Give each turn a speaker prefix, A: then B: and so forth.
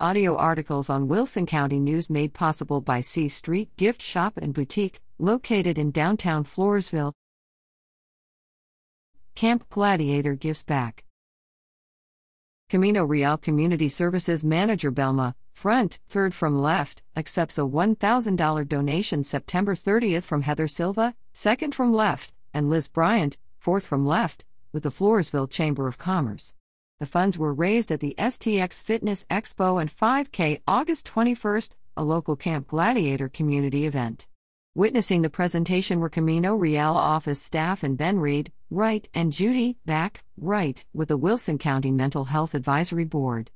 A: Audio articles on Wilson County News made possible by C Street Gift Shop and Boutique, located in downtown Floresville. Camp Gladiator gives back. Camino Real Community Services Manager Belma, front, third from left, accepts a $1,000 donation September 30th from Heather Silva, second from left, and Liz Bryant, fourth from left, with the Floresville Chamber of Commerce. The funds were raised at the STX Fitness Expo and 5K August 21st, a local Camp Gladiator community event. Witnessing the presentation were Camino Real office staff and Ben Reed, right, and Judy, back, right, with the Wilson County Mental Health Advisory Board.